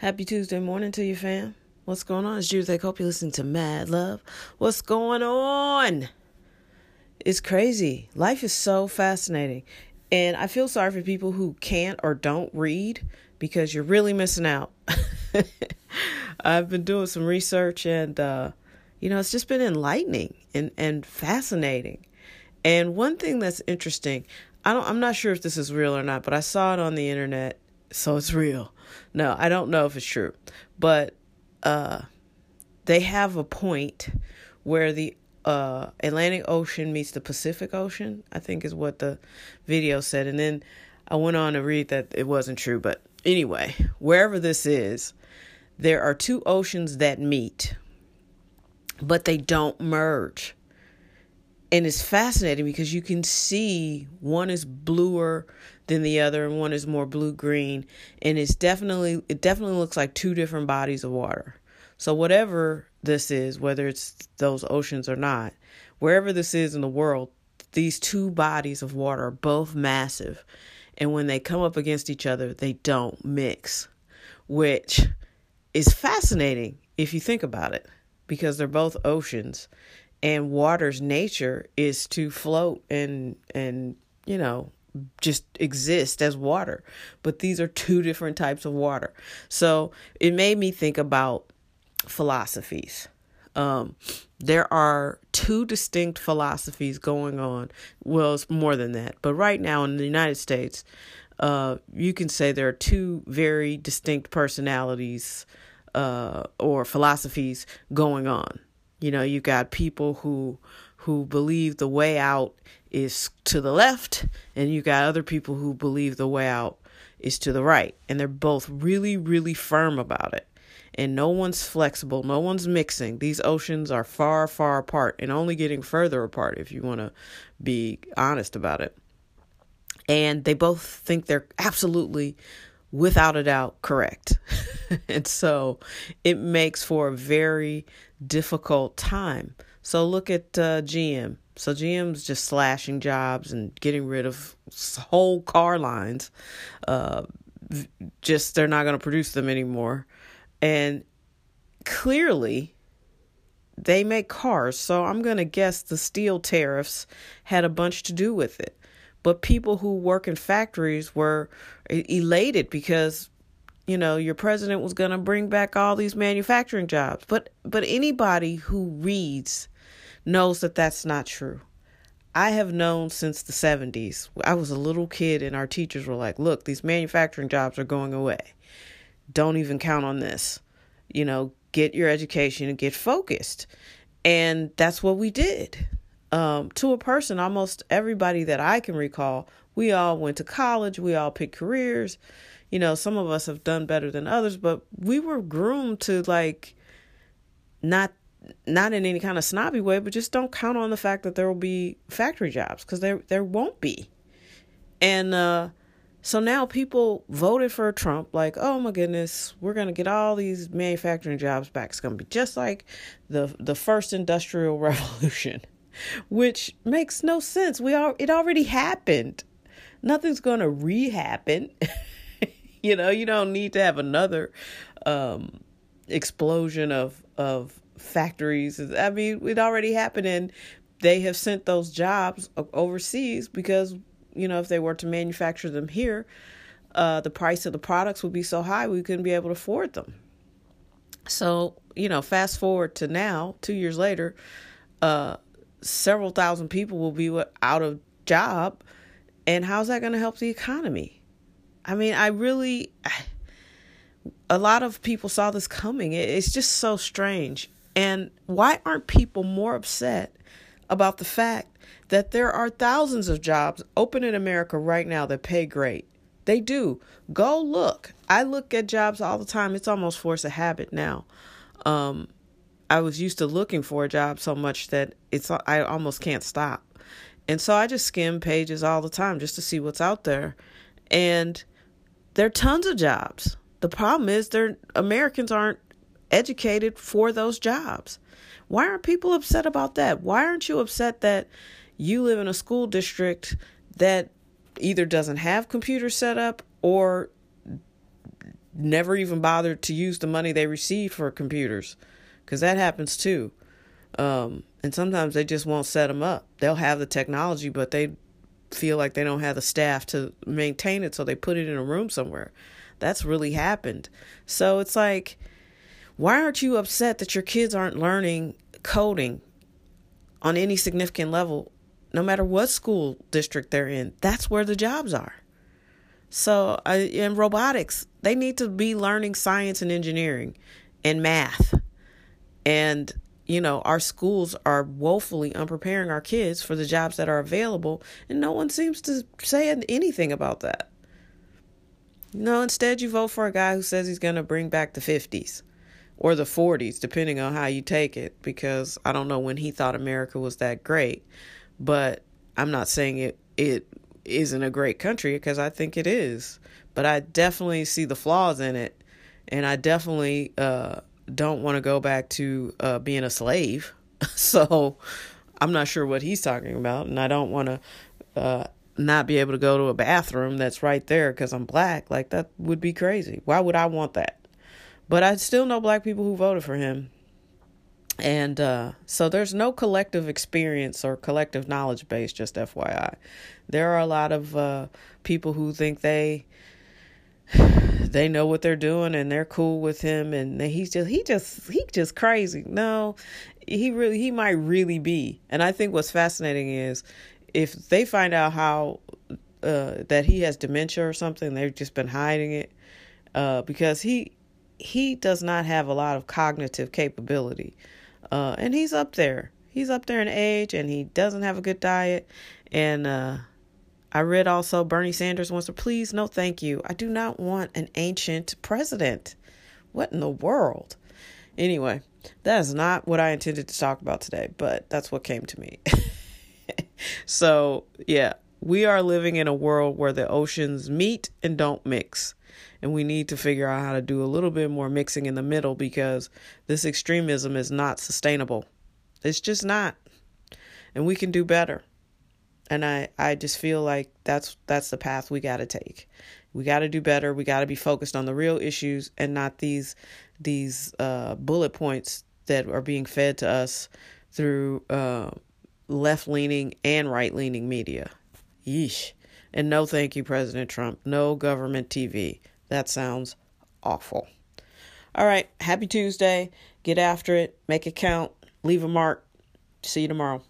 Happy Tuesday morning to you, fam. What's going on? It's. I hope you're listening to Mad Love. What's going on? It's crazy. Life is so fascinating. And I feel sorry for people who can't or don't read because you're really missing out. I've been doing some research and, uh, you know, it's just been enlightening and, and fascinating. And one thing that's interesting, I don't, I'm not sure if this is real or not, but I saw it on the internet so it's real. No, I don't know if it's true, but uh, they have a point where the uh, Atlantic Ocean meets the Pacific Ocean. I think is what the video said, and then I went on to read that it wasn't true. But anyway, wherever this is, there are two oceans that meet, but they don't merge. And it's fascinating because you can see one is bluer than the other and one is more blue green and it's definitely it definitely looks like two different bodies of water. So whatever this is whether it's those oceans or not wherever this is in the world these two bodies of water are both massive. And when they come up against each other they don't mix which is fascinating if you think about it because they're both oceans and water's nature is to float and and you know just exist as water. But these are two different types of water. So it made me think about philosophies. Um, there are two distinct philosophies going on. Well, it's more than that. But right now in the United States, uh, you can say there are two very distinct personalities uh, or philosophies going on. You know, you got people who who believe the way out is to the left, and you got other people who believe the way out is to the right. And they're both really, really firm about it. And no one's flexible, no one's mixing. These oceans are far, far apart and only getting further apart if you want to be honest about it. And they both think they're absolutely, without a doubt, correct. and so it makes for a very difficult time. So look at uh, GM. So GM's just slashing jobs and getting rid of whole car lines. Uh, just they're not going to produce them anymore. And clearly, they make cars. So I'm going to guess the steel tariffs had a bunch to do with it. But people who work in factories were elated because you know your president was going to bring back all these manufacturing jobs but but anybody who reads knows that that's not true. I have known since the 70s. I was a little kid, and our teachers were like, Look, these manufacturing jobs are going away. Don't even count on this. You know, get your education and get focused. And that's what we did. Um, to a person, almost everybody that I can recall, we all went to college, we all picked careers. You know, some of us have done better than others, but we were groomed to like not not in any kind of snobby way, but just don't count on the fact that there will be factory jobs because there there won't be. And uh, so now people voted for Trump, like, oh my goodness, we're gonna get all these manufacturing jobs back. It's gonna be just like the the first industrial revolution, which makes no sense. We all it already happened. Nothing's gonna re-happen. you know, you don't need to have another um, explosion of of factories. I mean, it already happened, and they have sent those jobs overseas because you know if they were to manufacture them here, uh, the price of the products would be so high we couldn't be able to afford them. So you know, fast forward to now, two years later, uh, several thousand people will be out of job, and how's that going to help the economy? I mean, I really. a lot of people saw this coming. It's just so strange. And why aren't people more upset about the fact that there are thousands of jobs open in America right now that pay great? They do. Go look. I look at jobs all the time. It's almost force of habit now. Um, I was used to looking for a job so much that it's I almost can't stop. And so I just skim pages all the time just to see what's out there. And there are tons of jobs. The problem is there Americans aren't educated for those jobs. Why aren't people upset about that? Why aren't you upset that you live in a school district that either doesn't have computers set up or never even bothered to use the money they received for computers because that happens too. Um, and sometimes they just won't set them up. They'll have the technology, but they feel like they don't have the staff to maintain it, so they put it in a room somewhere. That's really happened. So it's like, why aren't you upset that your kids aren't learning coding on any significant level, no matter what school district they're in? That's where the jobs are. So, uh, in robotics, they need to be learning science and engineering and math. And, you know, our schools are woefully unpreparing our kids for the jobs that are available, and no one seems to say anything about that. No, instead, you vote for a guy who says he's going to bring back the 50s or the 40s, depending on how you take it, because I don't know when he thought America was that great. But I'm not saying it, it isn't a great country because I think it is. But I definitely see the flaws in it. And I definitely uh, don't want to go back to uh, being a slave. so I'm not sure what he's talking about. And I don't want to uh, not be able to go to a bathroom that's right there because I'm black. Like, that would be crazy. Why would I want that? But I still know black people who voted for him. And uh, so there's no collective experience or collective knowledge base, just FYI. There are a lot of uh, people who think they they know what they're doing and they're cool with him and he's just he just he just crazy. No, he really he might really be. And I think what's fascinating is if they find out how uh, that he has dementia or something, they've just been hiding it uh, because he he does not have a lot of cognitive capability. Uh, and he's up there. He's up there in age, and he doesn't have a good diet. And uh, I read also Bernie Sanders wants to please, no, thank you. I do not want an ancient president. What in the world? Anyway, that is not what I intended to talk about today, but that's what came to me. so, yeah, we are living in a world where the oceans meet and don't mix and we need to figure out how to do a little bit more mixing in the middle because this extremism is not sustainable. It's just not. And we can do better. And I I just feel like that's that's the path we got to take. We got to do better. We got to be focused on the real issues and not these these uh, bullet points that are being fed to us through uh, left leaning and right leaning media. Yeesh. And no, thank you, President Trump. No government TV. That sounds awful. All right. Happy Tuesday. Get after it. Make it count. Leave a mark. See you tomorrow.